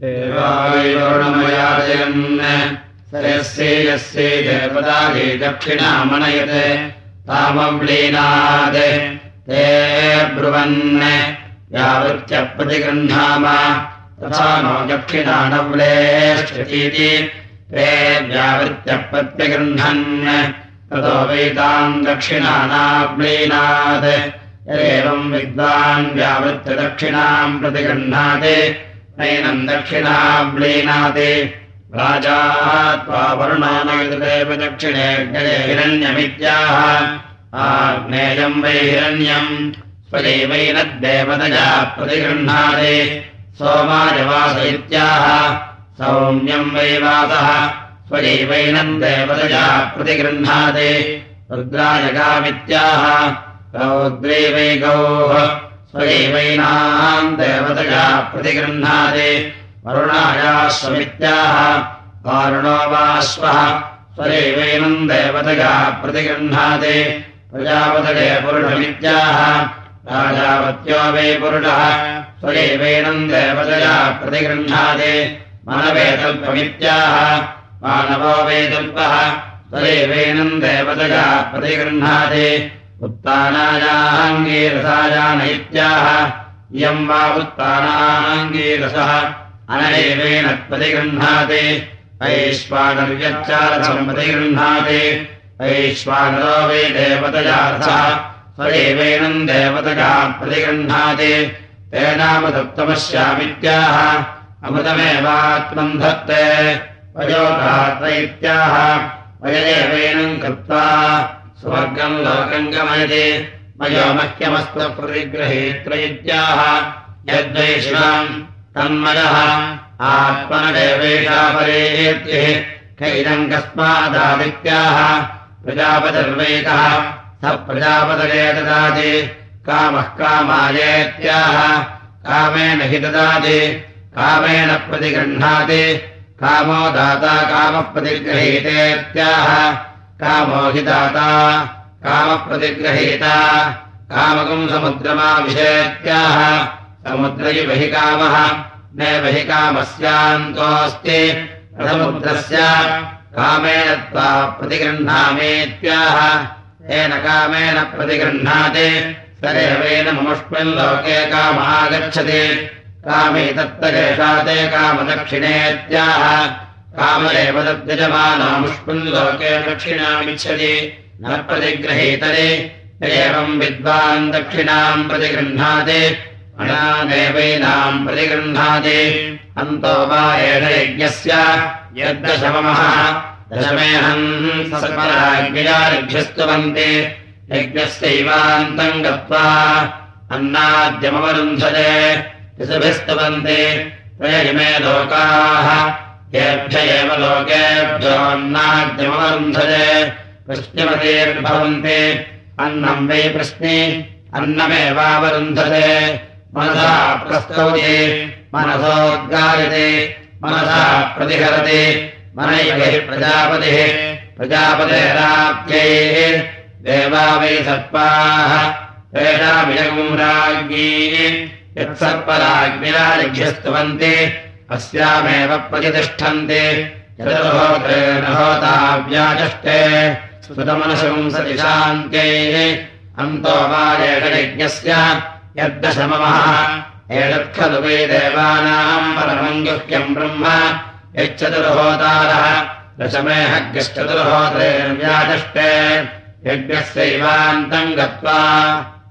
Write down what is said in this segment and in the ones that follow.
देवायुर्णमयाजयन् यस्यै यस्यै देवतायै दक्षिणामनयते तामव्लीनात् ते ब्रुवन् यावत्यप्रतिगृह्णाम तथा नो दक्षिणानव्लेष्ठतीति ते व्यावृत्यप्रत्यगृह्णन् ततो वैताम् दक्षिणानाव्लीनात् यदेवम् विद्वान् व्यावृत्यदक्षिणाम् प्रतिगृह्णाति नैनम् दक्षिणाव्लीनाति राजा त्वा वरुणानयदेव दक्षिणे हिरण्यमित्याह। आग्नेयम् वै हिरण्यम् स्वदैवैनद्देवतया प्रतिगृह्णाति सोमायवास इत्याह सौम्यम् वै वासः स्वदैवैनम् देवतया प्रतिगृह्णाति रुद्रायगामित्याह। रौद्रे वै गौः स्वदैवैनाम् देवतया प्रतिगृह्णाति। वरुणायाश्वमित्याह वारुणो वाश्वः स्वदैवैनम् देवतया प्रतिगृह्णाति। प्रजापतये पुरुषमित्याह। राजावत्यो वै पुरुषः। स्वदैवैनम् देवतया प्रतिगृह्णाति। मनवेतल्पमित्याह मानवो वेदल्पः स्वदैवैनम् देवतया प्रतिगृह्णाति उत्तानायाङ्गीरसायान इत्याह इयम् वा उत्तानाङ्गीरसः अनैवेन प्रतिगृह्णाति ऐश्वानर्यच्चारथम् प्रतिगृह्णाति ऐश्वानरो वै देवतयार्थः स्वदेवेनम् देवतया प्रतिगृह्णाति। तेनामदुत्तमस्यामित्याह अमृतमेवात्मम् धत्ते। वयोधात्र इत्याह वयदेवेनम् कृत्वा स्वर्गम् लोकम् गमयति। मयो तन्मयः आत्मनदेवेशापरेत्यः कैदम् कस्मादादित्याह प्रजापतिर्वैकः स प्रजापतये ददाति कामः कामायेत्याह कामेन हि ददाति। कामेन प्रतिगृह्णाति। कामो दाता कामप्रतिगृहीतेत्याह कामो हि दाता कामप्रतिगृहीता कामकम् समुद्रमाविशेत्याह समुद्रयि बहि कामः नैव हि कामस्यान्तोऽस्ति समुद्रस्य कामेन त्वा प्रतिगृह्णामीत्याह येन कामेन प्रतिगृह्णाति सरेवेन ममुष्मिन् लोके कामागच्छति कामे तत्तरेषा ते कामदक्षिणेत्याह काम एव तद्यजमानामुष्मिन् लोके दक्षिणामिच्छति। न प्रतिगृहीतरे एवम् विद्वान् दक्षिणाम् प्रतिगृह्णाति। अनादेवैनाम् प्रतिगृह्णाति। अन्तो वा एष यज्ञस्य। यद्दशमः दशमेहम् सत्पराज्ञयाभ्यस्तुवन्ति यज्ञस्यैवान्तम् गत्वा अन्नाद्यमवरुन्धते। दिशभिस्तवन्ति त्रयिमे लोकाः येभ्य एव लोकेभ्योऽन्नाद्यमवरुन्धते प्रश्नवतीर्भवन्ति अन्नम् वै प्रश्ने अन्नमेवावरुन्धते। मनसा प्रस्तौति मनसोद्गायते मनसा प्रतिहरति मनैव हि प्रजापतिः। प्रजापतेराप्यैः देवा वै सर्पाः। राज्ञी यत्सर्पराज्ञिराजिभ्यस्तवन्ति अस्यामेव प्रतितिष्ठन्ति यतोहोत्रेण होताव्याचष्टे स्मृतमनशंसति शान्त्यैः अन्तो वा एषयज्ञस्य यद्दशमः एतत्खलु वै देवानाम् परमम् गुह्यम् ब्रह्म। यच्चतुर्होतारः। दशमेहग्यश्चतुर्होत्रेर्व्याचष्टे यज्ञस्यैवान्तम् गत्वा।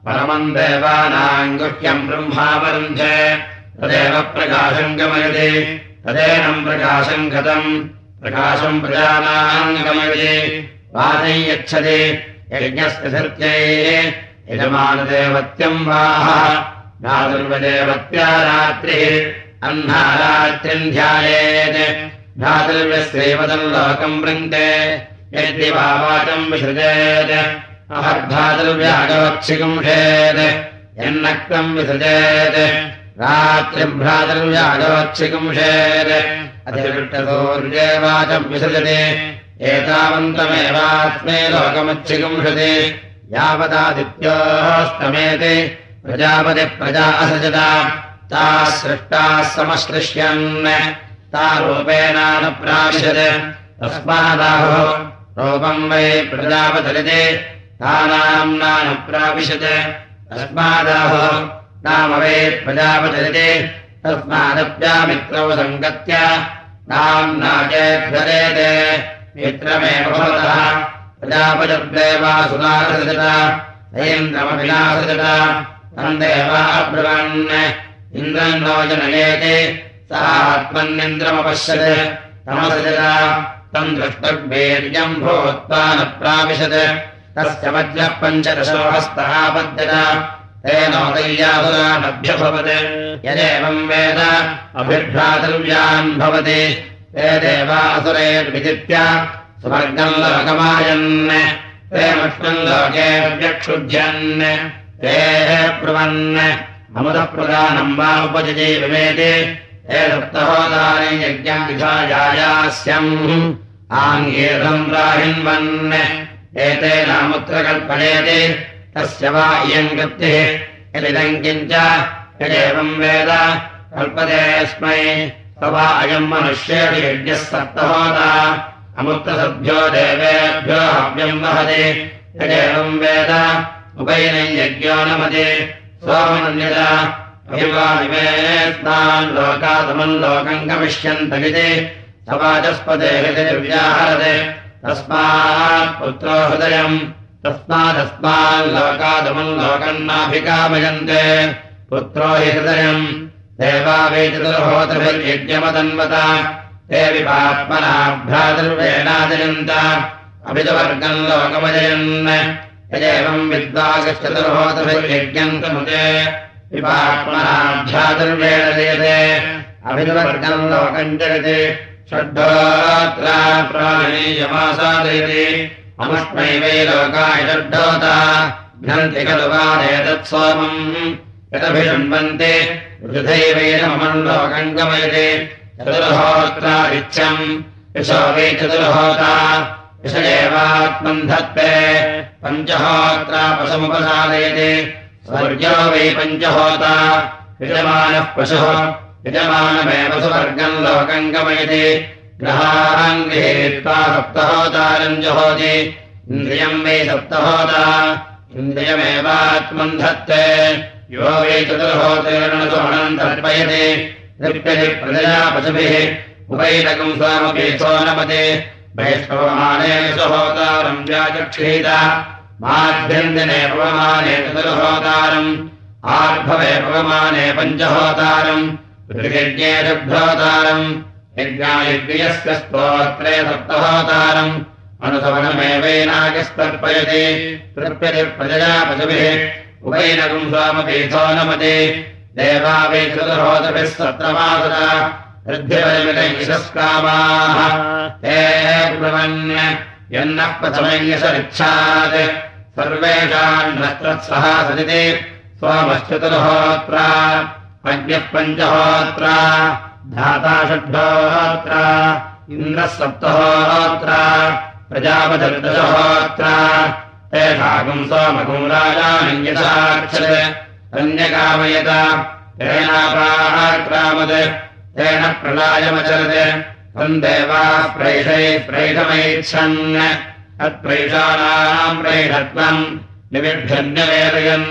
परमम् देवानाम् गुह्यम् ब्रह्मावरुन्धे तदेव प्रकाशम् गमयति। तदेनम् प्रकाशम् गतम् प्रकाशम् प्रजानाम् गमयति। वादै यच्छति। यज्ञस्य धृत्यैः यजमानदेवत्यम् वाह। भ्रातुर्वदेवत्या रात्रिः अह्ना रात्रिम् ध्यायेत् भ्रातृव्यस्यैवतम् लोकम् वृङ्क्ते यद्य वा वाचम् विसृजेत्। अहर्भ्रातृव्यागवक्षिकुंशेत् यन्नक्तम् विसृजेत् रात्रिभ्रातृव्यागवक्षिकुंशेत् अधिवृष्टसूर्ये वाचम् विसृजते। एतावन्तमेवास्मे लोकमच्छिकुंशति यावदादित्योस्तमेति प्रजापतिप्रजा असजता। ताः सृष्टाः समश्लिष्यन् ता रूपेणानुप्राविशत् तस्मादाहो रूपम् वै प्रजापतरिते। तानाम्नानुप्राविशत्। तस्मादाहो वै प्रजापचरिते तस्मादप्यामित्रौ सङ्गत्य नाम्ना चेद्धरेते मित्रमेव भवतः प्रजापचर्देवासुनासजत ऐन्द्रमभिनासजत तम् देवाब्रुवन् इन्द्रम् नो जनयेति सा आत्मन्निन्द्रमपश्यत् तमसजत तम् द्रष्टुर्वीर्यम् भूत्वा न प्राविशत् तस्य वज्रः पञ्चदशो हस्तः पद्यत तेनोदय्यासुरानभ्यभवत् यदेवम् वेद अभिभ्रातव्यान् भवति। ते देवासुरैर्विजित्य सुवर्गम् लोकमायन्। ते लोके व्यक्षुभ्यन्। ते ब्रुवन्। अमुदप्रदानम् वा उपजति विवेति हे सप्तहोदानि यज्ञम् विधायास्यम् आङ्गीर्घम् प्राहिन्वन् एतेनामुत्र कल्पयेति तस्य वा इयम् कृत्तिः यदिदम् किञ्च। यदेवम् वेद। कल्पते स्मै स वा अयम् मनुष्येषु यज्ञः सप्तहोदा अमुत्रसद्भ्यो देवेभ्यो हव्यम् वहति। यदेवम् वेद। उपैनम् यज्ञो नमति। सोमन्यत अभिवानिमेस्तान् लोकादमम् लोकम् गमिष्यन्तमिति स वाचस्पते हृदिर्व्याहरते तस्मात् पुत्रो हृदयम् तस्मादस्माल्लोकादमम् लोकम् नाभिकामयन्ते पुत्रो हि हृदयम्। देवा वै चतुर्होतभिर्यज्ञमदन्वत। ते विपात्मना भ्रातुर्वेणाजयन्त अभितवर्गम् लोकमजयन्। यदेवम् भ्रातुर्वेण जयते। अभितवर्गम् लोकम् जयते षड्ढोत्रा प्राणीयमासादयति अमुष्मै वै लोकाय षड्ढोता घ्नन्ति खलु वादेतत् सोमम् यदभिषण्वन्ति वृथैवैनमम् लोकम् गमयति। यशो वै चतुर्होता। यश एवात्मम् धत्ते पञ्चहोत्रा पशुमुपसादयति स्वर्गो वै पञ्चहोता। यजमानः पशुः। यजमानमेव सुवर्गम् लोकम् गमयति इन्द्रियम् वै सप्तहोता इन्द्रियमेवात्मम् धत्ते यो वै चतुर्होतेर्णसोणम् तर्पयति। तृप्यति प्रजया पशुभिः उपैरकम् स्वामपि सोनमते वैष्णवमाने सुहोतारम् व्याचक्षीत। माध्यन्दिने पवमाने चतुर्होतारम् आर्भवे पवमाने पञ्चहोतारम् ऋगज्ञे षड्भोतारम् यज्ञायज्ञयस्य स्तोत्रे सप्तहोतारम्। अनुसवनमेवैनागस्तर्पयति। तृप्यति प्रजया पशुभिः उभैनकम् स्वामपीथो नमति। देवा वै चतुर्होतभिः सप्तमासदा ऋद्धिवयमितैशस्कामाः ते ब्रुवन् यन्नः नस्तत्सः सदिति सोमश्चतुर्होत्रा अज्ञः पञ्चहोत्रा धाता षड्होत्रा इन्द्रः सप्तहोत्रा प्रजापदर्दशहोत्रा तेषागुम् सोमगुम् राजानञ्यसाक्षत् अन्यकामयत तेनापाक्रामत् तेन प्रलायमचरत् तम् देवाः प्रैषै प्रैषमैच्छन् तत्प्रैषाणाम् प्रैषत्वम् निविभ्यन्यवेदयन्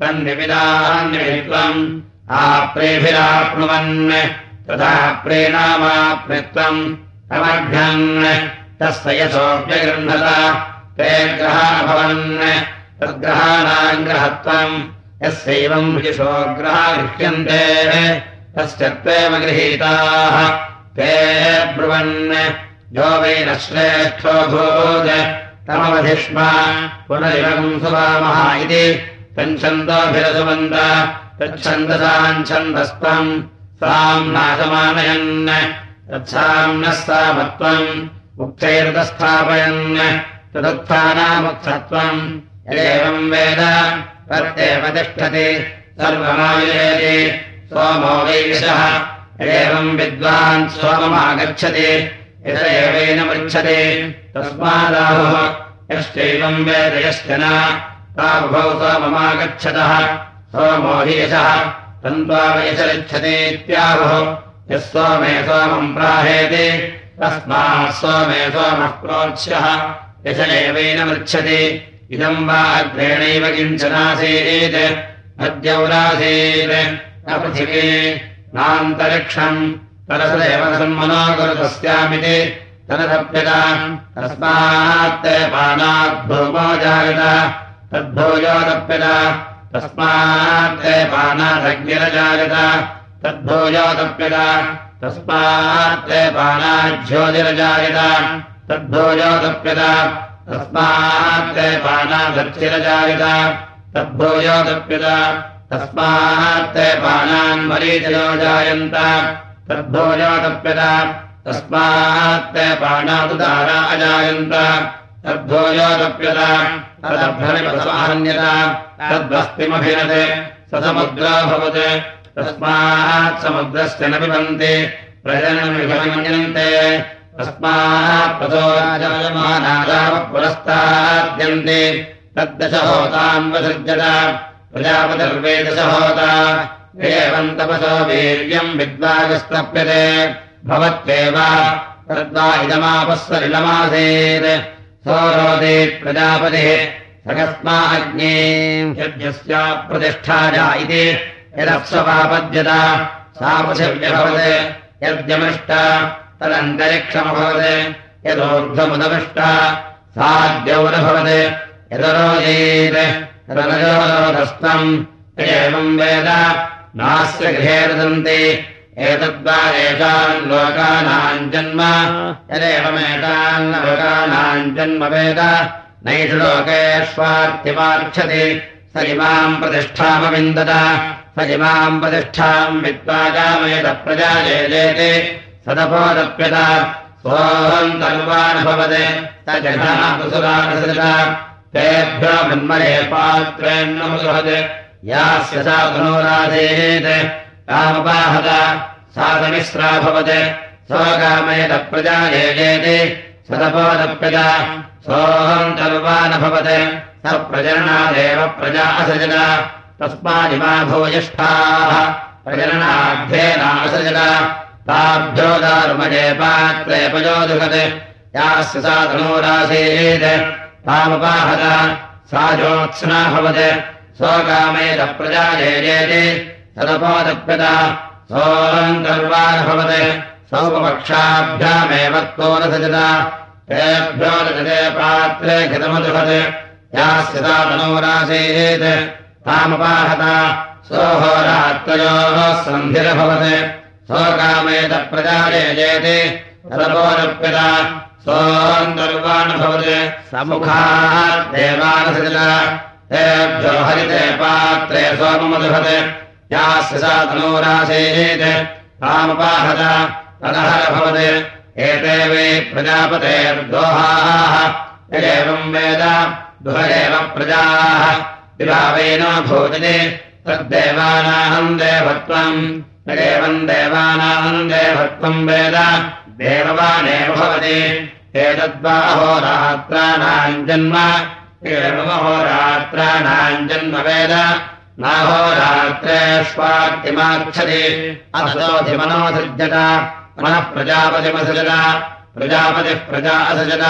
तन्निविदान्निवित्वम् आप्रेभिराप्नुवन् तथा प्रेणामाप्नित्वम् तमभ्यन् तस्य यशोऽप्यगृह्णत ते ग्रहाभवन् तद्ग्रहाणाम् ग्रहत्वम् यस्यैवम् यशो ग्रहा गृह्यन्ते तस्य त्वेव गृहीताः ते ब्रुवन् यो वै न श्रेष्ठो भूत् तमवधिष्म पुनरिवम् सुवामः इति तच्छन्दोभिरसुवन्त तच्छन्दसाम् छन्दस्त्वम् साम् नाशमानयन् तत्साम्नः सामत्वम् मुक्तैर्दस्थापयन् तदुत्थानामुक्तत्वम् यदेवम् वेद सोमो वैविशः यदेवम् विद्वान् सोममागच्छति यत एवेन पृच्छति तस्मादाहुः यश्चैवम् वेद यश्च न तावुभौ सोममागच्छतः सोमो हि यशः तन्त्वा वयसरिच्छतीत्याहुः यः सोमे सोमम् प्राहेति तस्मात् सोमे सोमः प्रोच्यः। एवेन मृच्छति इदम् वा अग्रेणैव किञ्चनासीत् अद्यौरासीत् न पृथिवी नान्तरिक्षम्। तरसदेव सन्मनो गुरुतस्यामिति। तदप्यता तस्मात् पानाद्भूमो जागत। तद्भूयोदप्यता तस्मात् पानादग्निरजागत तद्भूयोदप्यता तस्मात् पानाज्योतिरजायत तद्भूयोदप्यता तस्मात् पानादर्चिरजायत तद्भूयोदप्यता तस्मात् पानान्मरीचयो जायन्त तद्भूयोदप्यता तस्मात् पाणादुदारा अजायन्त तद्भूयोदप्यता तदभ्रमिपसमाहन्यता तद्वस्तिमभिनते स समुद्रो भवत्। तस्मात् समुद्रस्य न पिबन्ति प्रजनमिभमन्यन्ते तस्मात् पदो पुरस्ताद्यन्ते तद्दशहोतान्वसृजत प्रजापतिर्वेदशहोता। एवम् तपसो वीर्यम् विद्वागस्तप्यते भवत्येव तद्वा इदमापस्वरिलमासेत् सोरोदे प्रजापतिः सकस्माज्ञे यद्यस्या प्रतिष्ठाया इति यदप्सवापद्यत। सा पृथिव्यभवत् यद्यमृष्ट तदन्तरिक्षमभवत्। यदोर्ध्वमुदमिष्ट यदरोदीत् तदनयोरोधस्तम् एवम् वेद नास्य गृहे रदन्ति एतद्वा एषाम् लोकानाम् जन्म। यदेवमेतान् लोकानाम् जन्म वेद। नैषु लोकेष्वार्थिवार्क्षति स इमाम् प्रतिष्ठामविन्दत। स इमाम् प्रतिष्ठाम् विद्वागामेत प्रजा जेते सदपोदप्यत सोऽहम् तर्वानुभवत् स तेभ्यो मन्मरे पात्रेण्णमुदहत्। यास्य सा धनुराधेत् कामपाहत साधमिस्रा भवत्। स्वकामयत प्रजा येजेति सदपोदप्यत सोऽहम् तर्वानभवत् स प्रजननादेव प्रजा असृजत तस्मादिमा भूयिष्ठाः। प्रजननाभ्येनासृजत ताभ्यो दारुमजे पात्रे पयोदुहत् यास्य सा धनुरासीत् तामपाहत। सा ज्योत्स्ना भवत्। स्वकामेत प्रजा येजेति सदपोदप्यत सोऽहम् तर्वानभवत् सौपपक्षाभ्यामेव त्वोरसजत तेभ्यो रजते पात्रे घृतमदुहत् यास्य सा तनोरासीत् तामपाहत सोऽहोरात्रयोः सन्धिरभवत्। सोऽन्तर्वाणभवत् समुखात् देवानसजत तेभ्यो हरिते पात्रे सोममदुहत् यास्य सा तनोरासीत् तामपाहत तदहरभवत् एते वै प्रजापतेर्दोहाः। प्रजाः। विभावेन भोजने तद्देवानाहम् देवत्वम्। यदेवम् देवानाहम् देवत्वम् वेद देववानेव भवति। एतद्वाहोरात्राणाम् जन्म एवमहोरात्राणाम् जन्म वेद असोधिमनोसृजत मनः प्रजापतिमसृजत। प्रजापतिः प्रजा असृजत।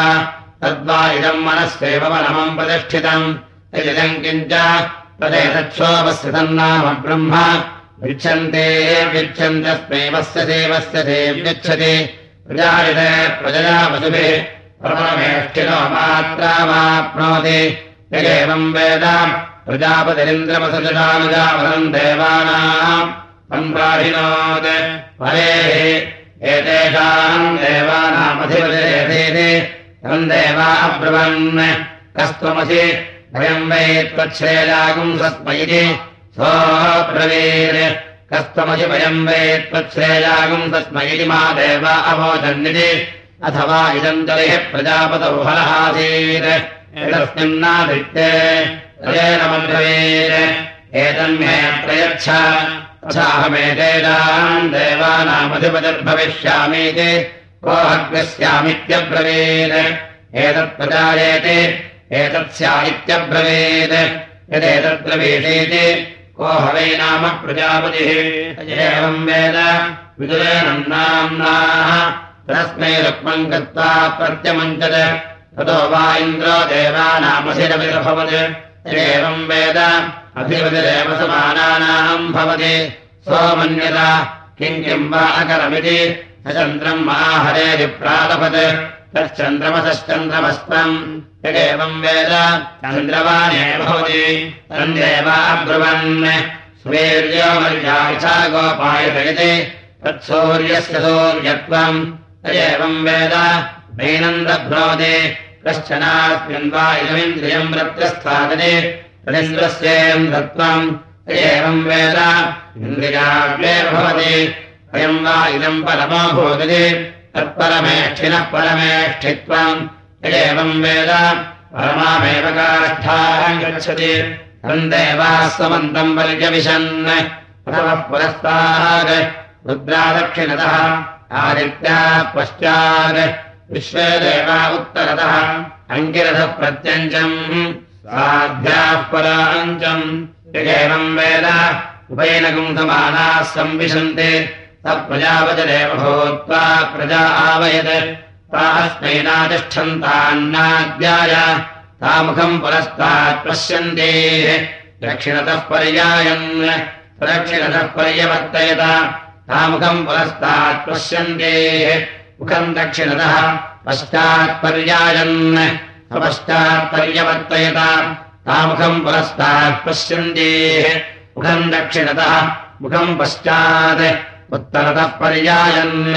तद्वा इदम् मनस्वेव मनमम् प्रतिष्ठितम्। यदिदम् किञ्च तदेतच्छोपस्थितम् ब्रह्म। विच्छन्ते विच्छन्तस्मै वस्य देवस्य देव्यच्छति। प्रजायते प्रजया वसुभिः प्रममेष्ठिनो मात्रामाप्नोति यदेवम् वेद प्रजापतिरिन्द्रमसृजटानुजावरम् देवानाम् सम्प्राहिणोत् परेः एतेषाम् देवानामधिपतिरेधेति तम् देवा अब्रवन् कस्त्वमसि वयम् वै त्वच्छ्रेयागुम् सस्मयिति सोऽब्रवीर् कस्त्वमसि वयम् वै त्वच्छ्रेयागुम् सस्मयिति मा देवा अवोचन्निति अथवा इदम् तलिः प्रजापतौ हरहासीत् एतस्मिन्नादित्ये तदेन मन्त्रवीर् एतन्मे प्रयच्छ। तथाहमेतेषाम् देवानामधिपतिर्भविष्यामीति। को अग्निस्यामित्यब्रवीत् एतत्प्रजायेति एतत् स्या इत्यब्रवीत् यदेतद्ब्रवीषीति को हवे नाम प्रजापतिः। एवम् वेद। विदुरेण नाम्नाः। तस्मै रुक्मम् गत्वा प्रत्यमञ्चत् ततो। वा इन्द्रो देवानामशिरविरभवत् एवम् वेद अभिवतिरेव समानानाम् भवति। सोमन्यता किम् किम् वा अकरमिति। स चन्द्रम् महाहरेरिप्रालभत् तश्चन्द्रमसश्चन्द्रमस्त्वम् यदेवम् वेद चन्द्रवानेव भवति। अब्रुवन्। स्वीर्यो मर्यायसा गोपायत इति तत्सूर्यस्य सूर्यत्वम् यदेवम् वेद। नैनन्दभ्रोदे कश्चनास्मिन् वा इदमिन्द्रियम् तदिन्द्रस्येन्द्रत्वम् एवम् वेद इन्द्रियाग्नेव भवति अयम् वा इदम् परमो भूतति तत्परमेष्ठिनः परमेष्ठित्वम्। एवम् वेद परमामेव काष्ठाः तन्देवाः समन्तम् पर्यविशन् प्रथमः पुरस्तात् रुद्रादक्षिणतः आदित्याः पश्चात् विश्वे देवा उत्तरतः। अङ्किरथः प्रत्यञ्चम् साध्याः पराञ्चम् यदेवम् वेद उभयनकम् समानाः संविशन्ति। तत्प्रजावचदेव भूत्वा प्रजा आवयत्। तास्मैनातिष्ठन्तान्नाद्याय तामुखम् पुरस्तात् पश्यन्ते। दक्षिणतः पर्यायन्। प्रदक्षिणतः पर्यवर्तयत। तामुखम् पुरस्तात् पश्यन्ते मुखम् दक्षिणतः पश्चात्पर्यायन्। अपश्चात्पर्यवर्तयत तामुखम् पुरस्तात् पश्यन्ते। मुखम् दक्षिणतः मुखम् पश्चात्। उत्तरतः पर्यायन्।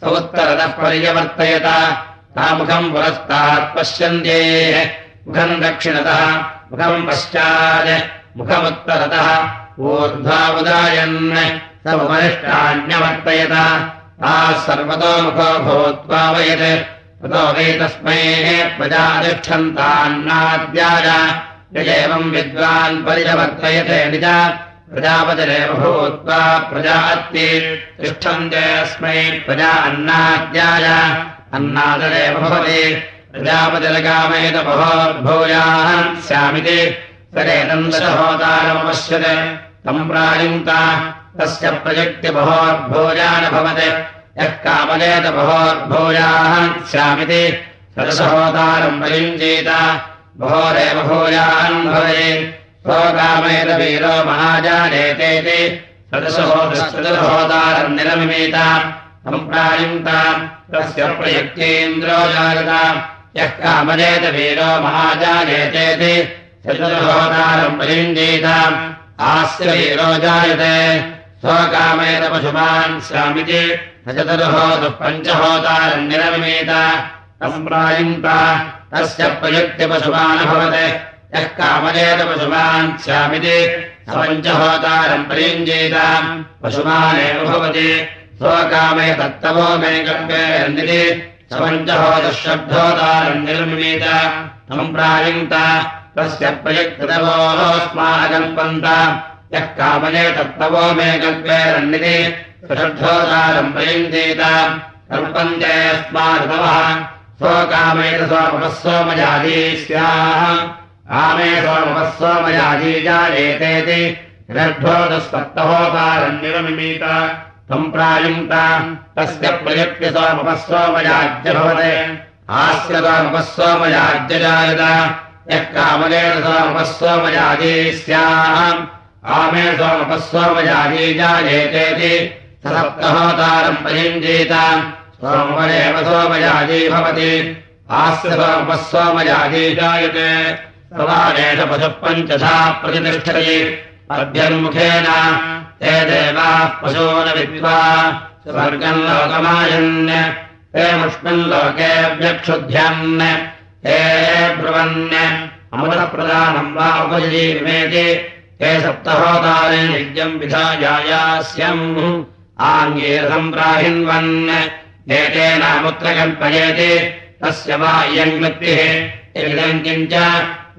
स उत्तरतः पर्यवर्तयत। तामुखम् पुरस्तात् पश्यन्ते। मुखम् दक्षिणतः मुखम् पश्चात्। मुखमुत्तरतः ऊर्ध्वावुदायन् स उपरिष्टान्यवर्तयत ताः सर्वतो मुखो भूत्वा वयत्। ततो वै तस्मै प्रजातिष्ठन्तान्नाद्याय। यदेवम् विद्वान् परिवर्तयते निज। प्रजापतिरेव भूत्वा प्रजा अत्ति तिष्ठन्ते अस्मै प्रजा अन्नाद्याय अन्नादरेव भवति। प्रजापतिरगामेत बहोर्भूयाः स्यामिति। सरेतम् दशहोतारमपश्यत् तम् प्रायुङ्क्ता। तस्य प्रयुक्तिबहोर्भूयानभवत् यः कामलेत बहोर्भूयाः स्यामिति सदशहोतारम् प्रयुञ्जीत बहोरेव भूयान् भवेत् स्वकामेत वीरो महाजानेतेति सदशहोदशहोदारम् निरमिमीत। सम्प्रायुङ्क्ता तस्य प्रयुक्तेन्द्रो जागता। यः कामजेत वीरो महाजानेतेति चतुर्होदारम् प्रयुञ्जीत आस्य वीरो जायते। स्वकामेत पशुमान् स्यामिति चतुर्होदः पञ्चहोदारम् निरमिमीत सम्प्रायुङ्क्ता तस्य प्रयुक्तिपशुमानभवत्। यः कामजेत पशुमान् स्यामिति पञ्चहोतारम् प्रयुञ्जीत। पशुमानेव भवति स्वकामे तत्तवो मे कल्पेरन्निति सपञ्चहोदशब्दोतारम् निर्मिमीत सम्प्रायुङ्क्त तस्य प्रयुक्तवोऽस्माकल्पन्त यः कामये तत्तवो मे कल्पेरन्निति सषड्ढोतारम् प्रयुञ्जीत। कल्पन्ते अस्मादवः स्वकामेत स्वपः सोमजादी स्याः आमे सोमपः सोमयाजी जायेतेति षड्ढोदस्पत्तहोतारम् निरमिमीत सम्प्रायुङ्क्त तस्य प्रयुक्त्य सोमपः सोमयाज्य भवते। आस्य सोमपः सोमयाज्य यः कामलेन सोमपः सोमयाजी स्याः आमे सोमपः सोमयाजी जायेतेति सप्तहोतारम् प्रयुञ्जीत सोमवरेव सोमयाजी भवति। आस्य सोमपः सोमयाजी जायते। पशुः पञ्चधा प्रतिष्ठति। अभ्यन्मुखेन ते देवाः पशून विद्वा। स्वर्गम् लोकमायन्। ते मुष्मिन् लोके व्यक्षुध्यन्। ते ब्रुवन्। अमृतप्रदानम् वा उपजीविमेति ते सप्तहोतारे यज्ञम् विधायास्यम् आङ्गीरसम् प्राहिन्वन् एतेनामुत्र कल्पयेति तस्य वा कृत्तिः इदम् किञ्च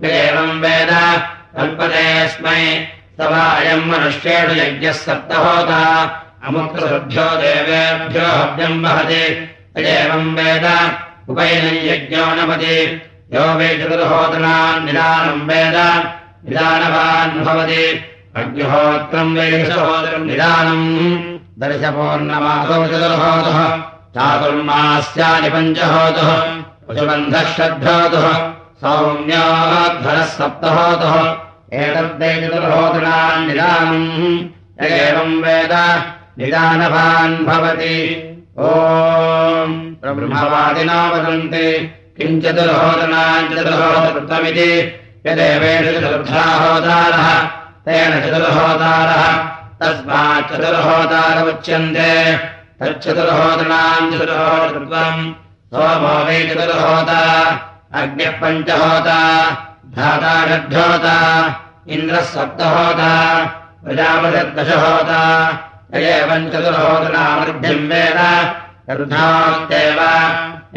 एवम् वेद कल्पतेऽस्मै स वा अयम् मनुष्येषु यज्ञः सप्तहोता अमुत्रसभ्यो देवेभ्यो हव्यम् वहति एवम् वेद उपैनम् यज्ञो नपति यो वै चतुर्होदनान् निदानम् वेद निदानवान् भवति अग्निहोत्रम् वैषहोदरम् निदानम् दर्शपूर्णमासौ चतुर्होतः चातुर्मास्यानि पञ्चहोतः पशुबन्धः षड्होतः सौम्याध्वरः सप्तहोतः एतद्वै चतुर्होतॄणाम् निदानम् एवम् वेद निदानभान् भवति। ओम् ब्रह्मवादिना वदन्ति किम् चतुर्होदनाम् चतुर्होदृत्वमिति यदेवेषु चतुर्थाहोदारः तेन चतुर्होदारः तस्मात् चतुर्होदारमुच्यन्ते। तच्चतुर्होदनाम् चतुर्होदृत्वम्। सोमो वै चतुर्होता अग्निः पञ्चहोता धाता षड्ढोता इन्द्रः सप्तहोता प्रजापतिर्दशहोता एवम् चतुर्होदनामर्भ्यम् वेद। तद्धात्येव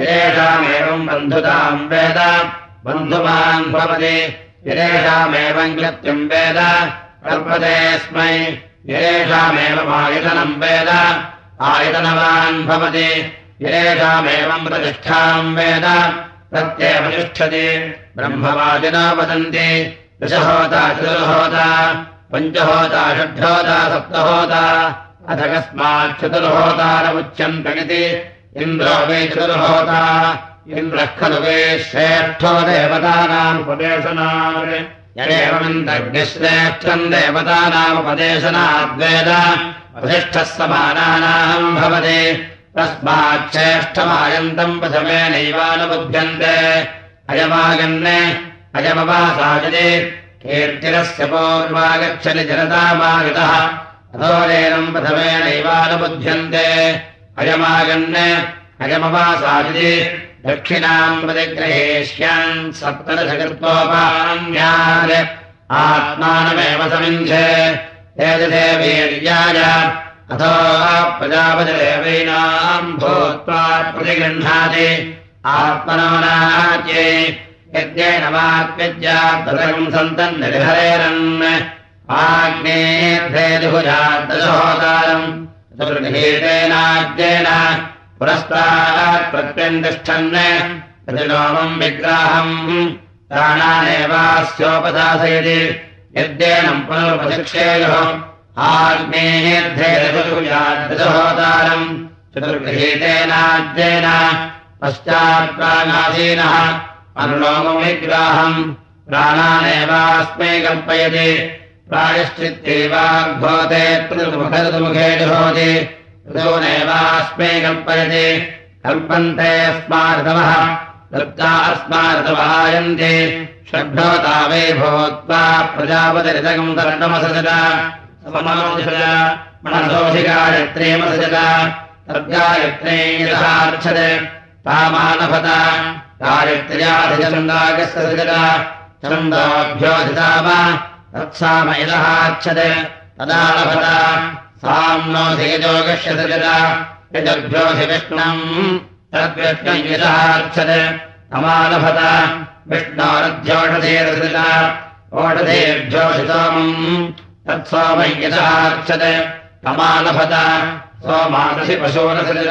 येषामेवम् बन्धुताम् वेद। बन्धुमान् भवति। येषामेवम् कृत्यम् वेद। कल्पतेऽस्मै येषामेवम् आयतनम् वेद। आयतनवान् भवति। येषामेवम् प्रतिष्ठाम् वेद। प्रत्येव तिष्ठति। ब्रह्मवादिना वदन्ति। दशहोता चतुर्होता पञ्चहोता षड्होता सप्तहोता। अथ कस्मात् चतुर्होतारमुच्यन्तमिति इन्द्रो वै चतुर्होता। इन्द्रः खलु वै श्रेष्ठो देवतानामुपदेशनात् यदेवमिन्द्रग्निश्रेष्ठम् देवतानामुपदेशनाद्वेद। वसिष्ठः समानानाम् भवति। तस्मात् श्रेष्ठमायन्तम् प्रथमेनैवानुबुध्यन्ते अयमागन् अयमवासायति कीर्तिरस्य पूर्वागच्छति जनतामागतः। अथोरेनम् प्रथमेनैवानुबुध्यन्ते अयमागन् अयमवासादिति दक्षिणाम् प्रतिग्रहेष्यान् सप्तदशकृत्वोपान्यान् आत्मानमेव समिन्धे तेजसे वीर्याय अथो प्रजापतिदेवैनाम् भूत्वा प्रतिगृह्णाति आत्मनो नाच्ये यज्ञेन वाक्यज्यात्तम् सन्तम् निर्हरेरन् आग्नेर्भेदुहुजादशहोतारम् चतुर्गीतेनाद्येन पुरस्तात् प्रत्यन्तिष्ठन् प्रतिलोमम् विग्राहम्। प्राणानेवास्योपदासयति यद्येनम् पुनरुपशिक्षेयुः आग्नेर्भेदुहुजादशहोतारम् चतुर्गृहीतेनाद्येन पश्चात्प्राणाधीनः अनुलोमम् विग्राहम् प्राणानेवास्मै कल्पयति। प्रायश्चित्तेवाग्भवते ऋतुमुखे जुहोति ऋतूनेवास्मै कल्पयति। कल्पन्ते अस्मार्तवः वृत्ता अस्मार्तवायन्ति षड्भवता वै भूत्वा प्रजापतिरितकम् तर्णमसजत तद्गायत्रे यथार्च्छते तामानभत। यदहाच्छते तदा लभत साम्नोऽधिगजोगस्य सजत यजभ्योऽधिविष्णम्। तद्विष्णम् यदहाच्छते तमालभत। विष्णोरध्योषधेरसृज ओषधेभ्योऽधितोमम् तत्सोमम् यदहाच्छते तमालभत। सोमादशि पशूरसृज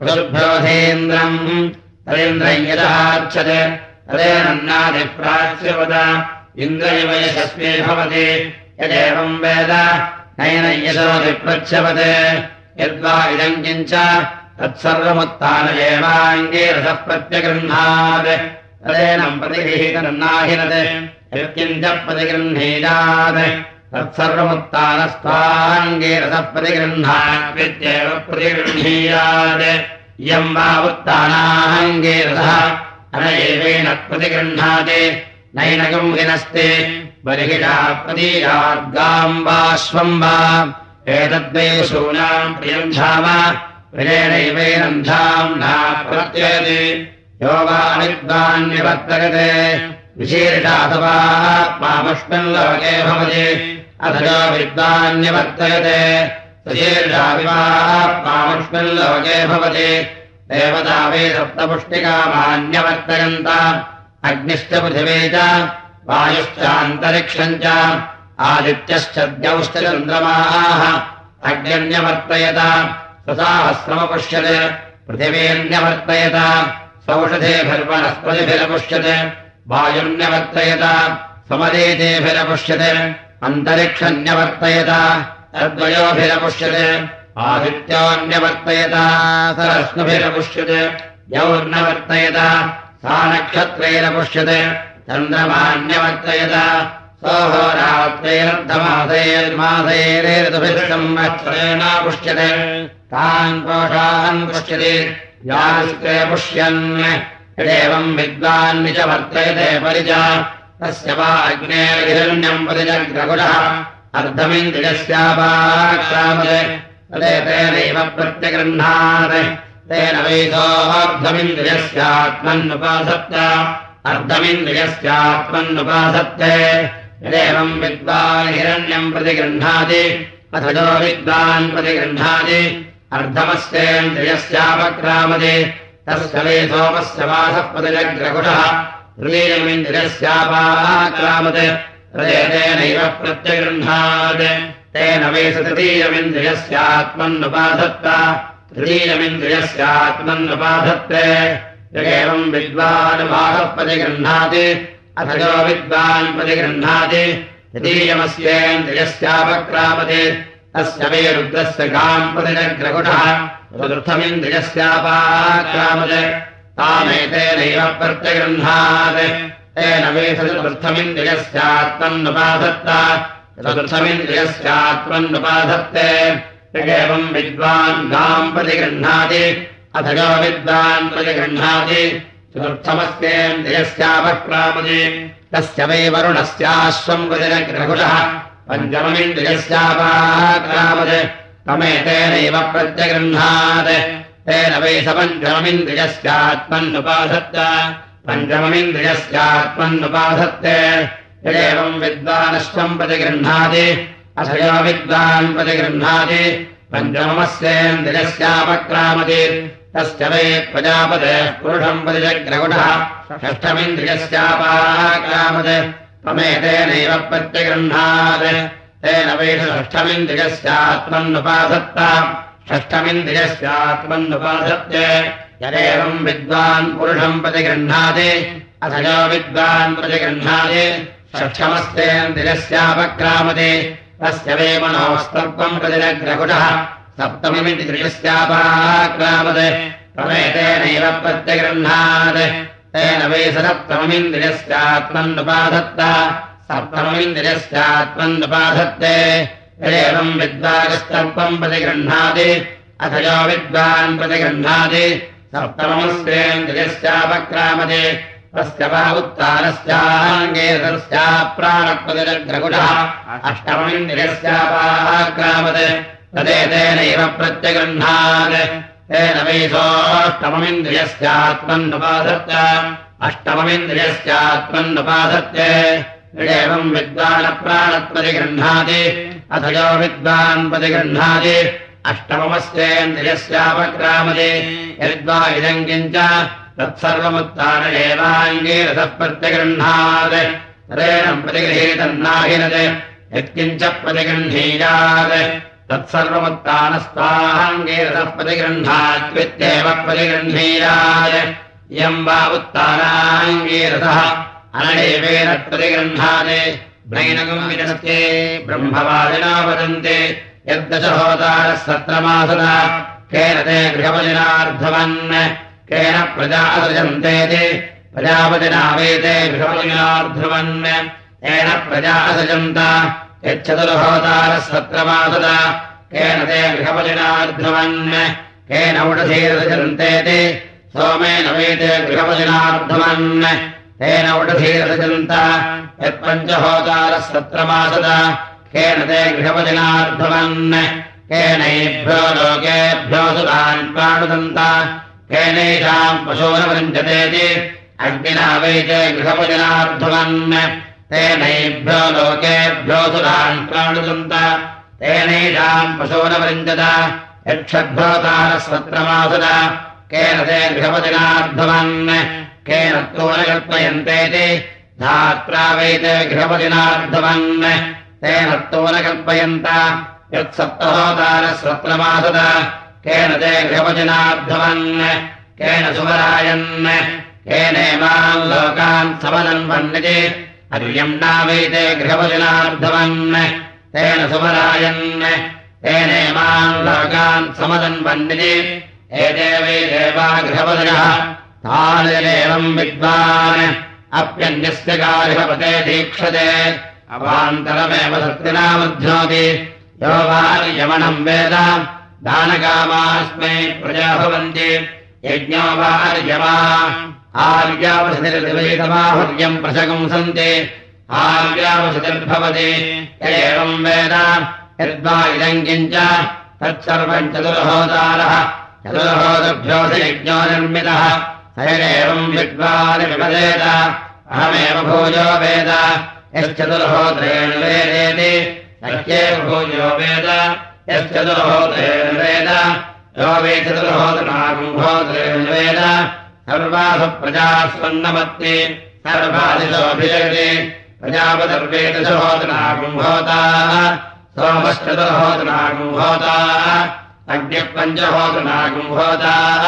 पशुभ्योऽधीन्द्रम्। तदेन्द्रम् यदहाच्छते तदेनन्नादिप्राच्यवद। इन्द्रैव यशस्वी भवति। यदेवम् वेद नैन यशोऽधिप्रच्छवते यद्वा इदम् किञ्च तत्सर्वमुत्थान प्रत्यगृह्णात्। तदेनम् प्रतिगृहीतनन्नाहिनते यत्किञ्च प्रतिगृह्णीयात्। तत्सर्वमुत्थानस्त्वाङ्गीरसः प्रतिगृह्णात्वित्येव प्रतिगृह्णीयात्। इयम् वा उत्थानाङ्गीरसः अनैवेन प्रतिगृह्णाति। नैनकम् हिनस्ति बर्हिषा प्रदीयाद्गाम् वा श्वम् वा एतद्वै शूनाम् प्रियम् धाम विरेणैवैनम् धाम्ना प्रत्ययति। यो वा विद्वान्यवर्तयते विशीर्षाथवात्मामुष्मिन् लोके भवति। अथ यो विद्वान्यवर्तयते सुशीर्षाविवात्मामुष्मिन् लोके भवति। देवता वै सप्तपुष्टिकामान्यवर्तयन्त। अग्निश्च पृथिवी च वायुश्चान्तरिक्षम् च आदित्यश्च द्यौश्च चन्द्रमाः अग्न्यवर्तयत स्वसाहस्रमपुष्यते पृथिवीन्यवर्तयत सौषधेभिर्वनस्पतिभिरपुष्यते समरेतेभिरपुष्यते अन्तरिक्षन्यवर्तयत तद्वयोभिरपुष्यते आदित्योऽन्यवर्तयत सरश्नुभिरपुष्यते यौर्नवर्तयत सा नक्षत्रैरपुष्यते चन्द्रमान्यवर्तयत। सोहोरात्रैरर्धमासैर्मासैरेणपुष्यते तान् कोषान् पश्यति यास्ते पुष्यन्। यदेवम् विद्वान् च वर्तयते परिच तस्य वा अग्नेर्हिरण्यम् परिजग्रकुलः। अर्धमिन्द्रियस्यापाक्रामते तदेतेनैव प्रत्यगृह्णात्। तेन वैसोऽर्धमिन्द्रियस्यात्मन्नुपासत्त अर्धमिन्द्रियस्यात्मन्नुपासत्ते यदेवम् विद्वान् हिरण्यम् प्रतिगृह्णाति अथ जो विद्वान् प्रतिगृह्णाति अर्धमस्येन्द्रियस्यापक्रामते तस्य वै सोमस्य वासः प्रतिजग्रकुटः तृतीयमिन्द्रियस्यापाक्रामत् हृदयतेनैव प्रत्यगृह्णात् तेन वै स तृतीयमिन्द्रियस्यात्मन्नुपाधत्त तृतीयमिन्द्रियस्यात्मन्नुपाधत्ते एवम् विद्वानुवाहः प्रतिगृह्णाति अथ जो विद्वान् प्रतिगृह्णाति। तृतीयमस्येन्द्रियस्यापक्रामते तस्य वै रुद्रस्य गाम् प्रतिजग्रकुटः। चतुर्थमिन्द्रियस्यापाक्रामत्। तामेतेनैव प्रत्यगृह्णात्। तेन वै चतुर्थमिन्द्रियस्यात्मन्नुपाधत्त। चतुर्थमिन्द्रियस्यात्मन्नुपाधत्ते। एवम् विद्वान् गाम् प्रतिगृह्णाति अथ यो विद्वान् प्रतिगृह्णाति चतुर्थमस्येन्द्रियस्यापक्रामति तस्य वै वरुणस्याश्वम् पञ्चममिन्द्रियस्यापाक्रामत् तमेतेनैव प्रत्यगृह्णात्। तेन वै स पञ्चममिन्द्रियस्यात्मन्नुपाधत्त पञ्चममिन्द्रियस्यात्मन्नुपाधत्ते यदेवम् विद्वानश्वम् प्रतिगृह्णाति अथ यो विद्वान् प्रतिगृह्णाति पञ्चमस्येन्द्रियस्यापक्रामति तस्य वै प्रजापते पुरुषम् प्रतिजग्रकुटः षष्ठमिन्द्रियस्यापाक्रामत् त्वमेतेनैव प्रत्यगृह्णात्। तेन वै षष्ठमिन्द्रियस्यात्मन्नुपाधत्त षष्ठमिन्द्रियस्यात्मन्नुपाधत्ते यदेवम् विद्वान् पुरुषम् प्रतिगृह्णाति अथ यो विद्वान् प्रतिगृह्णाति षष्ठमस्तेन्द्रियस्यापक्रामते तस्य वै मनोस्तर्पम् प्रतिजग्रकुटः सप्तममिन्द्रियस्यापाक्रामत् प्रमेतेनैव प्रत्यगृह्णात् तेन वै सप्तममिन्द्रियस्यात्मन्नुपाधत्त। सप्तममिन्द्रियस्यात्मन्नुपाधत्ते। यदेवम् विद्वागस्तर्पम् प्रतिगृह्णाति। अथ यो विद्वान् प्रतिगृह्णाति। सप्तमस्येन्द्रियस्यापक्रामते तस्य वा उत्तानस्याङ्गेतस्याप्राणप्रतिजग्रकुटः अष्टममिन्द्रियस्यापाक्रामत् तदेतेनैव प्रत्यगृह्णात्। तेन वै सोऽष्टममिन्द्रियस्यात्मन्नुपाधत्त अष्टममिन्द्रियस्यात्मन्नुपाधत्ते एवम् विद्वानप्राणप्रतिगृह्णाति अथ यो विद्वान् प्रतिगृह्णाति अष्टममस्येन्द्रियस्यापक्रामते यद्वा इदम् किञ्च तत्सर्वमुत्तान एवाङ्गीरसः प्रत्यगृह्णात् तदेन प्रतिगृहीतन्नाहिनत्। यत्किञ्च प्रतिगृह्णीयात् प्रतिगृह्णीयात् इयम् वा प्रतिगृह्णाते नैनकम् विदस्ते ब्रह्मवादिना वदन्ते। यद्दशहोतारः सत्रमासदा। केन ते गृहवजनार्धवन् केन प्रजा असृजन्तेति प्रजापतिना वेते गृहवजनार्धवन् तेन प्रजा असृजन्त यच्छतुर्होतारः सत्रमासदा केन ते गृहवजनार्धवन् केन उडधीरसजन्तेति सोमेन वेते गृहवजनार्धवन् तेन उडधीरसजन्त यत्पञ्चहोतारः सत्रमासदा केन ते गृहवजनार्धवन् केनैभ्यो लोकेभ्यो सुरान् प्राणुदन्त। केनैषाम् पशूनवृञ्जतेति अग्निना वैते गृहवजनार्धवन् तेनैभ्यो लोकेभ्यो सुरान् प्राणुदन्त तेनैषाम् पशूनवृञ्जत। यक्षद्भोतारः सत्रमासद केन ते गृहवजनार्धवन् केन तोनकल्पयन्तेति? धात्रा वैते गृहवजनार्धवन् तेन तोनकल्पयन्त। यत्सप्तहोतारः सत्रमासद केन ते गृहवजनार्धवन् केन सुवरायन्? केनेमान् लोकान् वन्यति हर्यम् नावैते गृहवचनार्धवन् तेन सुमरायन् तेनेमान् लोकान् समदन्वन्दिनि एते वै देवा गृहवदनः तानिरेवम् विद्वान्। अप्यन्यस्य गार्हपते दीक्षते। अवान्तरमेव सत्यनामध्नोति यो वार्यमणम् वेद। दानकामास्मै प्रजा भवन्ति। यज्ञो वार्यमा आर्यावसतिर्दिवैतमाहुर्यम् प्रशकंसन्ति आर्यावसतिर्भवति एवम् वेद यद्वा इदम् किञ्च तत्सर्वम् चतुर्होदारः। चतुर्होदभ्योऽथ यज्ञो सैरेवम् विद्वान् विपदेत अहमेव भूयो वेद। यश्चतुर्होत्रेण वेदेति। सख्येव भूयो वेद। यश्चतुर्होत्रेण वेद। यो वे चतुर्होत्रनागुम्भोत्रेण वेद सर्वासु प्रजास्वन्नमत्ति अग्निः पञ्चहोत्रनागुम्भोताः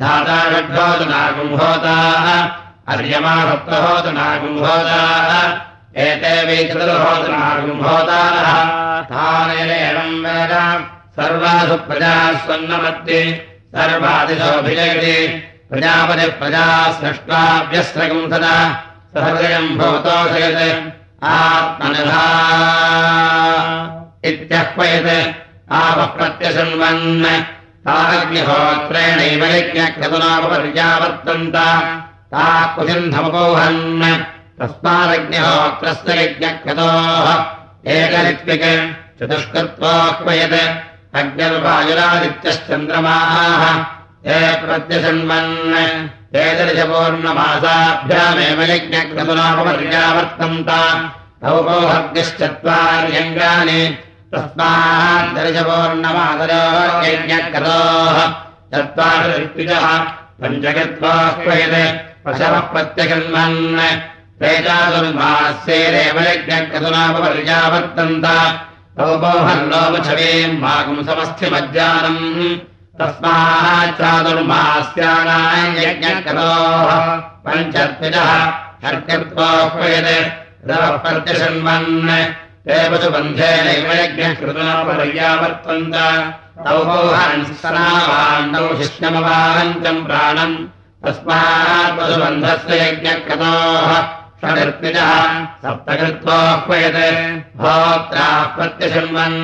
धाता षड्भोतनागुम्भोताः अर्यमा सप्तहोतनागुम्भोताः एते वै चतुर्होतनागुम्भोतारः तानेनम् वेद सर्वासु प्रजास्वन्नमत्ति सर्वादिशोऽभिजगति प्रजापतिः प्रजा स्रष्टाभ्यस्रकम् सदा सहृदयम् भवतोषयत् आत्मनधा इत्यह्वयत् आपः प्रत्यशृण्वन् ताग्निहोत्रेणैव यज्ञक्रतुनापपर्यावर्तन्त ता कुसिन्धमपोहन् तस्मादग्निहोत्रस्य यज्ञक्रतोः एकरित्विक् चतुष्कृत्वाह्वयत् अग्निर्वायुरादित्यश्चन्द्रमाः ते प्रत्यशृण्वन् ते दर्शपूर्णमासाभ्यामेव यज्ञक्रतुनापपर्यावर्तन्त तौपोहग्निश्चत्वार्यङ्गानि तस्मात् दर्शपूर्णमादरो यज्ञकृतोः। चत्वारिजः पञ्चकृत्वाह्वयत् पशवः प्रत्यगन्वन् ते चातुर्मास्यैरेव यज्ञकृतुनापपर्यावर्तन्त तौपोहल्लोपछवीम् मागुंसमस्थिमज्जानम् तस्माच्चातुर्मास्यानाम् यज्ञकृतोः पञ्चत्रिजः षट्कृत्वाह्वयत् रवः प्रत्यशन्वन् ते पशुबन्धेनैव यज्ञः कृतोपर्यावर्तन्त तौ मोहान्सनावाण्डौ शिष्यमवाहन्तम् प्राणम्। तस्मात् पशुबन्धस्य यज्ञकृतोः षडर्पिजः सप्तकृत्वाह्वयत् भोत्राः प्रत्यशृण्वन्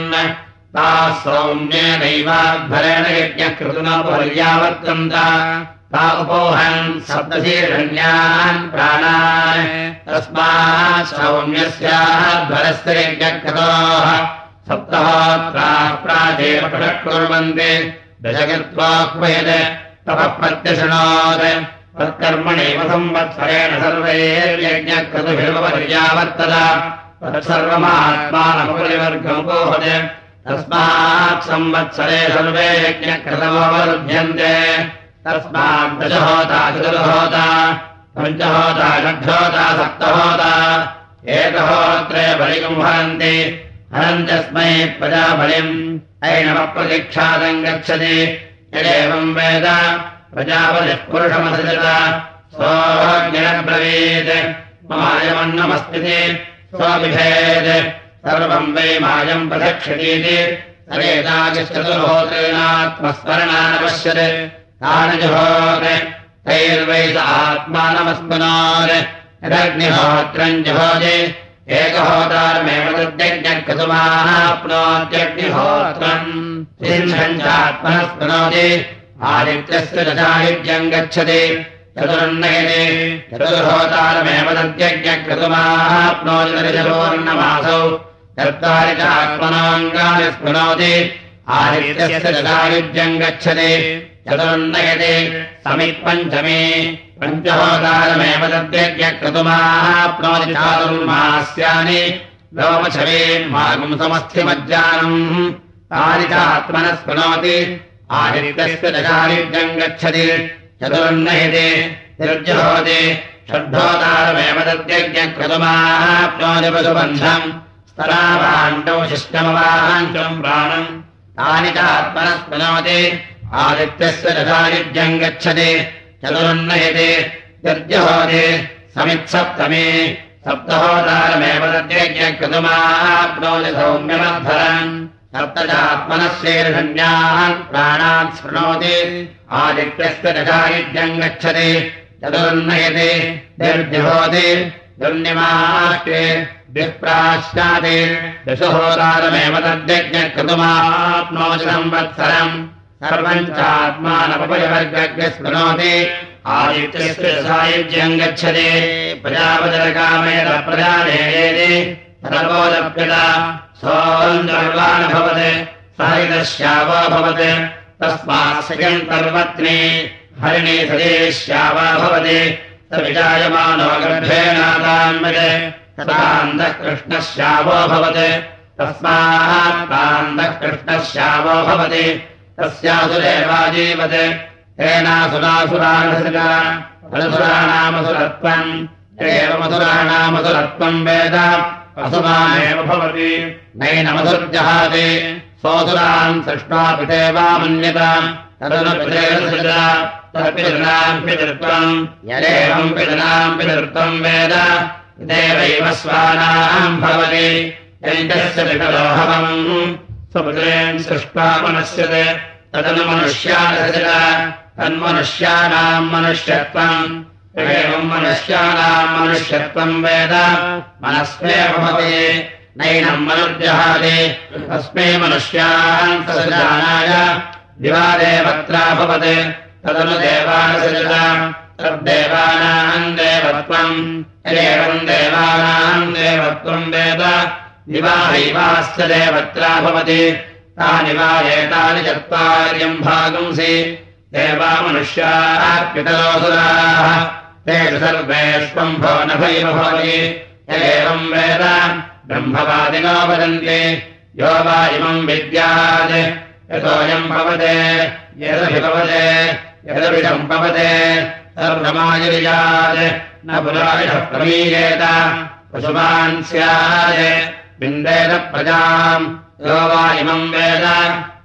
ताः सौम्येनैवाध्वरेण यज्ञः ता उपोहन् सप्तशीरण्यान् प्राणान्। तस्मात् सौम्यस्याध्वरस्य यज्ञकृतोः दशकृत्वाह्वयत् तपः प्रत्यशृणोत् तत्कर्मणैव संवत्सरेण तत्सर्वमात्मानमुपरिवर्गमुपोहत् तस्मात् संवत्सरे सर्वे यज्ञकृतमवरुध्यन्ते। तस्मात् दशहोता चतुर्होता पञ्चहोता षड्होता सप्तहोता एकहोत्रे बलिगम् हरन्ति। हरन्त्यस्मै प्रजाबलिम् ऐनमप्रतिक्षादम् गच्छति। यदेवम् वेद प्रजापतिः पुरुषमसजत। सोऽज्ञब्रवीत् ममायमन्नमस्ति स्वबिभेत् सर्वम् वै मायम् प्रदक्षतीति सरेताचतुर्होत्रेणात्मस्मरणानपश्यत् तानि जुहोत् तैर्वै स आत्मानमस्मनात् यदग्निहोत्रम् जुहोति। एकहोतारमेव तद्यज्ञकृतुमाप्नोत्यग्निहोत्रम् सिंहञ्चात्मनः स्मनोति आदित्यस्य दशायुज्यम् गच्छति। चतुर्नयने चतुर्होतारमेव तद्यज्ञकृतुमाप्नोति दर्शपूर्णमासौ चत्वारि च आत्मनाङ्गानि स्मृणोति आदित्यस्य दशायुज्यम् गच्छति। चतुर्नयते समित्पञ्चमे। पञ्चहोतारमेव तद्यज्ञक्रतुमाप्नोति चातुर्मास्यानि। लोमछवेन्मागुंसमस्थिमज्जानम् तानि च आत्मनः स्मृणोति आदित्यस्य दशायुज्यम् गच्छति। चतुर्नयते निर्जहोति। षड्ढोतारमेव तद्यज्ञक्रतुमाप्नोति पशुबन्धम् स्तरावाण्डौ शिष्टमवाहान्तम् प्राणम्। तानि च आत्मनः आदित्यस्य दशायुज्यम् गच्छति। चतुर्नयते निर्जहोति समित्सप्तमे। सप्तहोदारमेव तद्यज्ञकृतुमाप्नोति सौम्यमद्धरम् सप्तजात्मनः शीर्षण्यान् प्राणान् शृणोति। आदित्यस्य दशायुज्यम् गच्छति। चतुर्नयति निर्जहोति दुर्निमाष्टे विप्राश्चादि दशहोदारमेव तद्यज्ञकृतुमाप्नोति संवत्सरम् सर्वम् चात्मानपयवर्गज्ञ स्मृणोति आदित्यस्य सायुज्यम् गच्छति। सर्वोदप्यता सोऽम् सर्वान् भवत् सहितश्यावो भवत्। तस्मात् सयम् सर्वत्नी हरिणी सदेश्यावा भवति तदान्तः कृष्णश्यावो भवत्। तस्मात् तान्तः कृष्णश्यावो भवति तस्यासुरेवाजीवत् तेनासुरासुरानसुराणामसुरत्वम् एव मधुराणामसुरत्वम् वेद। असुरामेव भवति। नैनमसुर्जहाति सोऽसुरान् सृष्ट्वा पिते वा मन्यत। तदनुपितेर्नाम् पितृत्वम्। यदेवम् पितॄणाम् पितृत्वम् वेद इदेवैव स्वानाम् भवति। स्वपुत्रेन् सृष्ट्वा मनस्यते तदनु मनुष्यादशत तन्मनुष्याणाम् मनुष्यत्वम्। एवम् मनुष्याणाम् मनुष्यत्वम् वेद। मनस्मे भवति। नैनम् मनुर्जहाति। तस्मै सजानाय। दिवादेवत्रा भवत्। तदनु देवानसजत तद्देवानाम् देवत्वम्। एवम् देवानाम् देवत्वम् वेद। दिवाहैवास्य देवत्रा भवति। तानि वा एतानि चत्वार्यम् भागंसि। देवा मनुष्याः पितरोसुराः तेषु सर्वेष्वम् भो नभैव भवति। एवम् वेद। ब्रह्मवादिनो वदन्ति। यो वा इमम् विद्यात्। यतोऽयम् भवते। यदभिभवते। यदभिषम् भवते सर्वमायुर्यात् न पुरायुषः प्रमीयेत। पशुमान् स्यात्। बिन्देन प्रजाम्। यो वा इमम् वेद।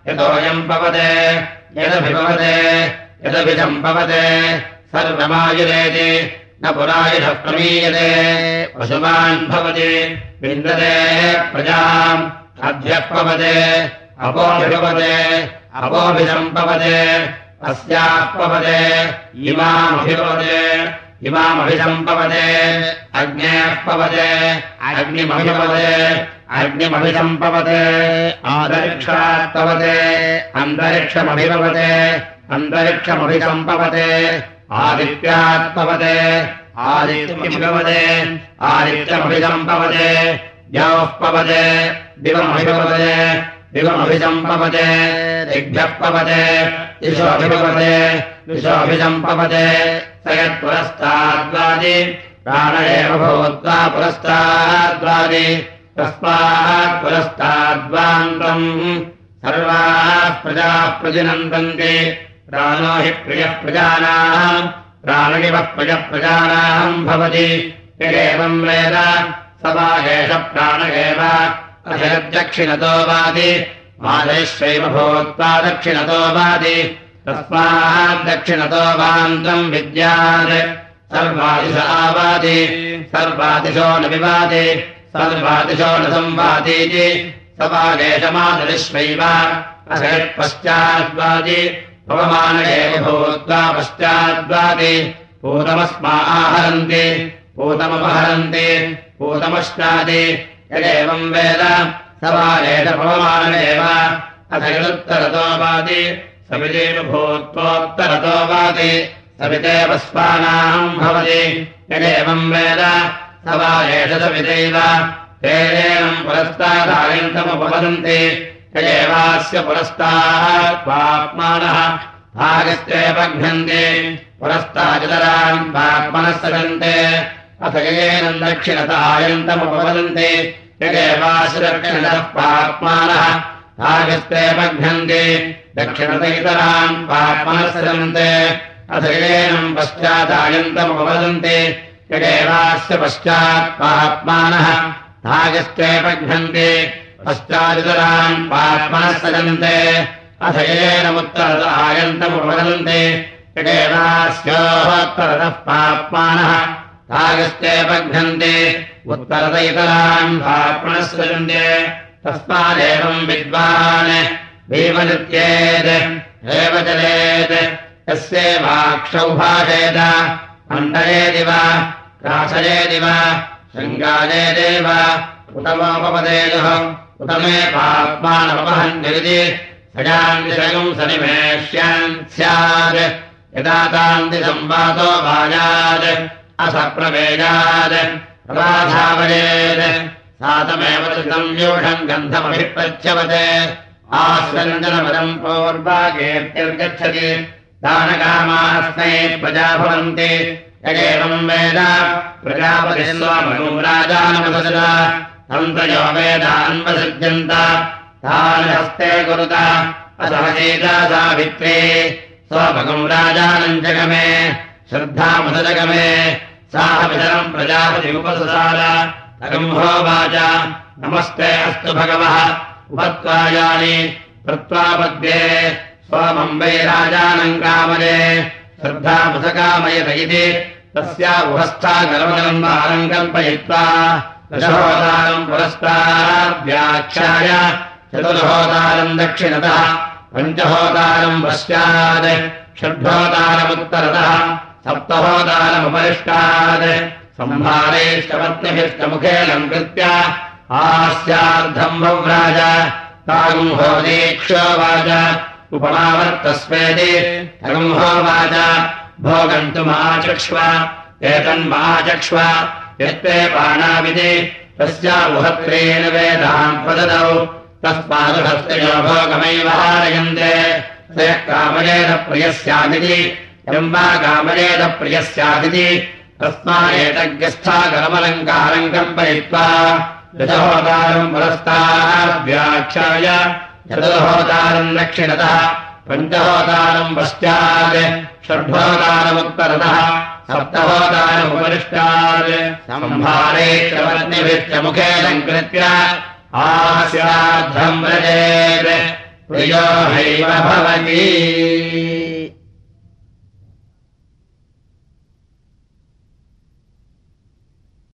यतोऽयम् भवते। यदभिभवते। यदभिषम् भवते। सर्वमायुरेति न पुरायुषः प्रमीयते। पशुमान् भवति। विन्दते प्रजाम्। अभ्यः पवते अपोभिभवते। अपोभिषम् अस्याः पवते इमामभिभवते इमामभिसम्पवते अग्नेः पवते अग्निमभिभवते अग्निमभिसम्पवते आदरिक्षात् पवते अन्तरिक्षमभिभवते अन्तरिक्षमभिसम्पवते आदित्यात् पवते आदित्यमभिभवते आदित्यमभिसम्पवते द्यौः पवते दिवमभिभवते दिवमभिसम्पवते दिग्भ्यः पवते दिशोऽभिभवते दिशोऽभिसम्पवते स यत्पुरस्ताद्वादि प्राण एव भूत्वा पुरस्ताद्वादि तस्मात् पुरस्ताद्वान्तम् सर्वाः प्रजाः प्रतिनन्दन्ति प्राणो हि प्रियः प्रजानाम् प्राणिवः प्रियः प्रजानाम् भवति। यदेवम् वेद स वा एष प्राण एव अधरदक्षिणतो वादि मादैश्वैव भूत्वा दक्षिणतो वादि तस्मात् दक्षिणतो वान्तम् विद्यात्। सर्वादिश आवादि सर्वादिशो न विवादि सर्वादिशो न संवादीति स वागेशमादरिष्वैव असयत्पश्चाद्वादि पवमान एव भूत्वा पश्चाद्वादि पूतमस्मा आहरन्ति पूतमपहरन्ति पूतमश्चादि यदेवम् वेद स वा एष अथयुत्तरतो वादि सविदेव भूत्वोत्तरतो वादि सविदेव स्वानाम् भवति। यदेवम् वेद। स वा एष सविदैव। तेनेनम् पुरस्तादायन्तमुपवदन्ति यदेवास्य भागस्ते बघ्नन्ति पुरस्ताजतराम् पाप्मनः सजन्ते। अथ येनम् दक्षिणतायन्तमुपवदन्ति यदेवास्य पाप्मानः। भागस्ते बघ्नन्ति दक्षिणतैतराम् पाप्मनः सजन्ते। अथ पश्चादायन्तमुपवदन्ति। यदेवास्य पश्चात् पाप्मानः। भागस्ते बघ्नन्ति पश्चादितराम् सजन्ते। अथ येनमुत्तरत आयन्तमुपवदन्ति। यदेवास्योत्तरतः पाप्मानः। भागस्ते बघ्नन्ति उत्तरदयितरान् भापणस्वजन्ते तस्मादेवम् विद्वान् भीमनित्येत् एव चलेत् यस्यैवाक्षौ भाषेत मण्डलेदि वा रासयेदि वा शृङ्गालेदेव उतमोपपदेयुः उत मे पात्मानमहन्यरिति सजान्तिशयम् सनिवेश्यान् स्यात् यदा तान्तिसंवादो वायात् असप्रवेयात् गन्धमभिप्रच्छवत् आस्वञ्जनपदम् पौर्वाकीर्तिर्गच्छति दानकामास्मै प्रजा भवन्ति यगेवम् वेद प्रजापतिस्वामनुम् राजानमसदा। तन्त्रयो वेदान्वसृज्यन्त तान् हस्ते कुरुत। असहसीता सावित्रे स्वभगम् राजानम् जगमे श्रद्धामसजगमे साहवितरम् प्रजापतिमुपससार अगम्भोवाच नमस्ते अस्तु भगवः। उपत्वायानि कृत्वापद्ये स्वमम् वै राजानम् कामये श्रद्धामुसकामयत इति तस्या उहस्था गलमलम् वारम् कल्पयित्वा दशहोदारम् पुरस्ताद्व्याख्याय चतुर्होदारम् दक्षिणतः पञ्चहोदारम् पश्चात् षड्होदारमुत्तरतः सप्तहोदारमुपरिष्टात् सम्भारेष्टपत्निभिष्टमुखेलम् कृत्य आस्यार्धम् भव्राज तागुम्होदीक्षोवाच उपमावर्तस्वेति तगुम्होवाच भोगन्तुमाचक्ष्व एतन्माचक्ष्व। यत्ते पाणाविधि तस्या उहत्रेण वेदान् प्रददौ। तस्मादुहस्तयो भोगमैव हारयन्ते। कामयेन प्रियः स्यादिति यम् वा कामयेन प्रियः स्यादिति तस्मादेतज्ञस्थागरमलङ्कारम् कल्पयित्वा दशहोदारम् पुरस्ताद्व्याख्याय चतुर्होदारम् दक्षिणतः पञ्चहोदारम् पश्चात् च आस्याद्धम् व्रजेत् प्रियो हैव भवति